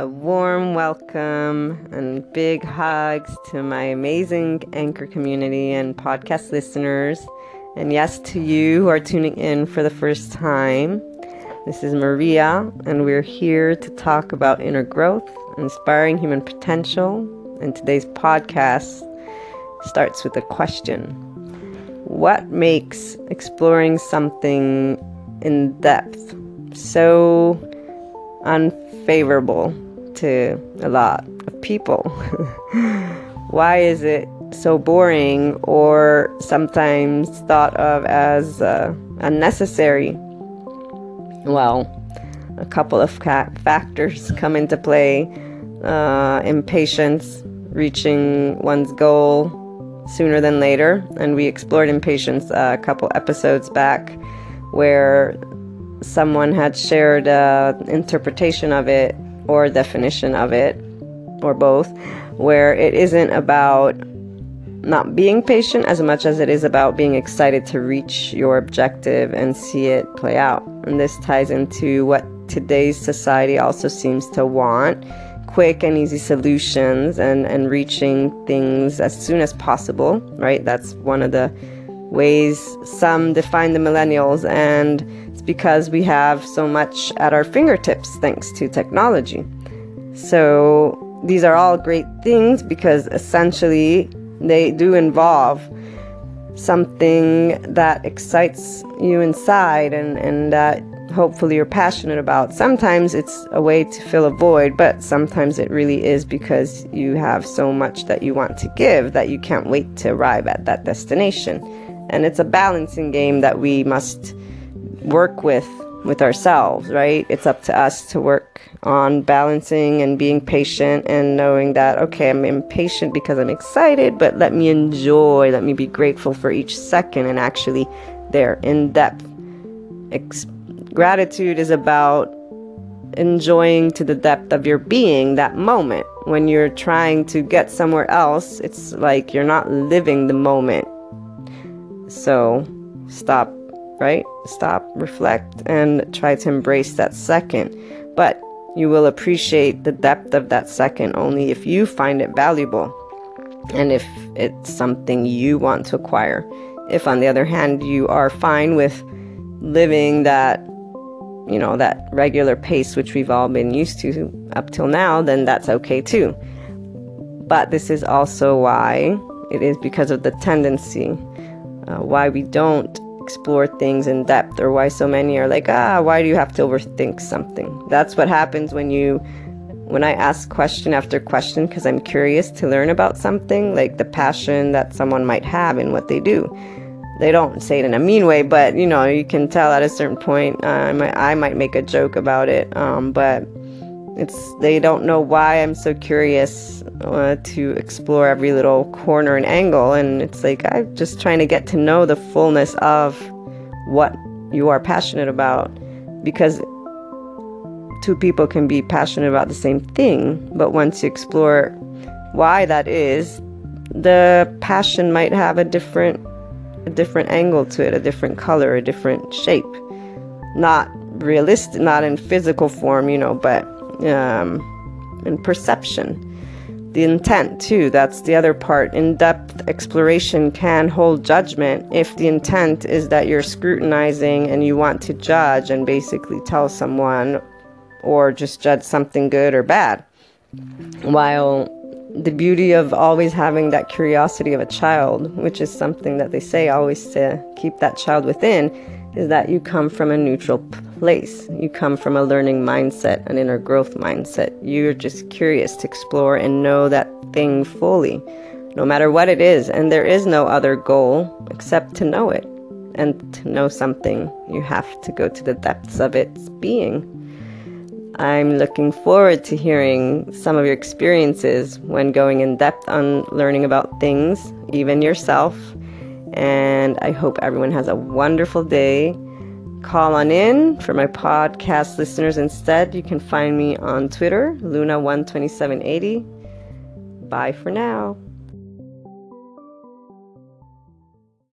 a warm welcome and big hugs to my amazing anchor community and podcast listeners. And yes, to you who are tuning in for the first time. This is Maria, and we're here to talk about inner growth, inspiring human potential. And today's podcast starts with a question What makes exploring something in depth so unfavorable to a lot of people? Why is it so boring or sometimes thought of as uh, unnecessary? Well, a couple of factors come into play uh, impatience, reaching one's goal sooner than later. And we explored impatience uh, a couple episodes back where someone had shared an interpretation of it or definition of it, or both, where it isn't about not being patient as much as it is about being excited to reach your objective and see it play out. And this ties into what today's society also seems to want quick and easy solutions and, and reaching things as soon as possible, right? That's one of the ways some define the millennials, and because we have so much at our fingertips thanks to technology. So, these are all great things because essentially they do involve something that excites you inside and, and that hopefully you're passionate about. Sometimes it's a way to fill a void, but sometimes it really is because you have so much that you want to give that you can't wait to arrive at that destination. And it's a balancing game that we must work with with ourselves, right? It's up to us to work on balancing and being patient and knowing that, okay, I'm impatient because I'm excited, but let me enjoy, let me be grateful for each second and actually there in depth. Ex- gratitude is about enjoying to the depth of your being that moment. When you're trying to get somewhere else, it's like you're not living the moment. So stop right? Stop, reflect, and try to embrace that second. But you will appreciate the depth of that second only if you find it valuable and if it's something you want to acquire. If, on the other hand, you are fine with living that, you know, that regular pace which we've all been used to up till now, then that's okay too. But this is also why it is because of the tendency, uh, why we don't explore things in depth or why so many are like, ah, why do you have to overthink something? That's what happens when you when I ask question after question because I'm curious to learn about something, like the passion that someone might have in what they do. They don't say it in a mean way, but you know, you can tell at a certain point. Uh, I might I might make a joke about it, um, but it's they don't know why I'm so curious uh, to explore every little corner and angle, and it's like I'm just trying to get to know the fullness of what you are passionate about, because two people can be passionate about the same thing, but once you explore why that is, the passion might have a different a different angle to it, a different color, a different shape. Not realistic, not in physical form, you know, but um, and perception. The intent, too, that's the other part. In depth exploration can hold judgment if the intent is that you're scrutinizing and you want to judge and basically tell someone or just judge something good or bad. While the beauty of always having that curiosity of a child, which is something that they say always to keep that child within, is that you come from a neutral place. You come from a learning mindset, an inner growth mindset. You're just curious to explore and know that thing fully, no matter what it is. And there is no other goal except to know it. And to know something, you have to go to the depths of its being. I'm looking forward to hearing some of your experiences when going in depth on learning about things, even yourself and I hope everyone has a wonderful day. Call on in for my podcast listeners instead. You can find me on Twitter, Luna12780. Bye for now.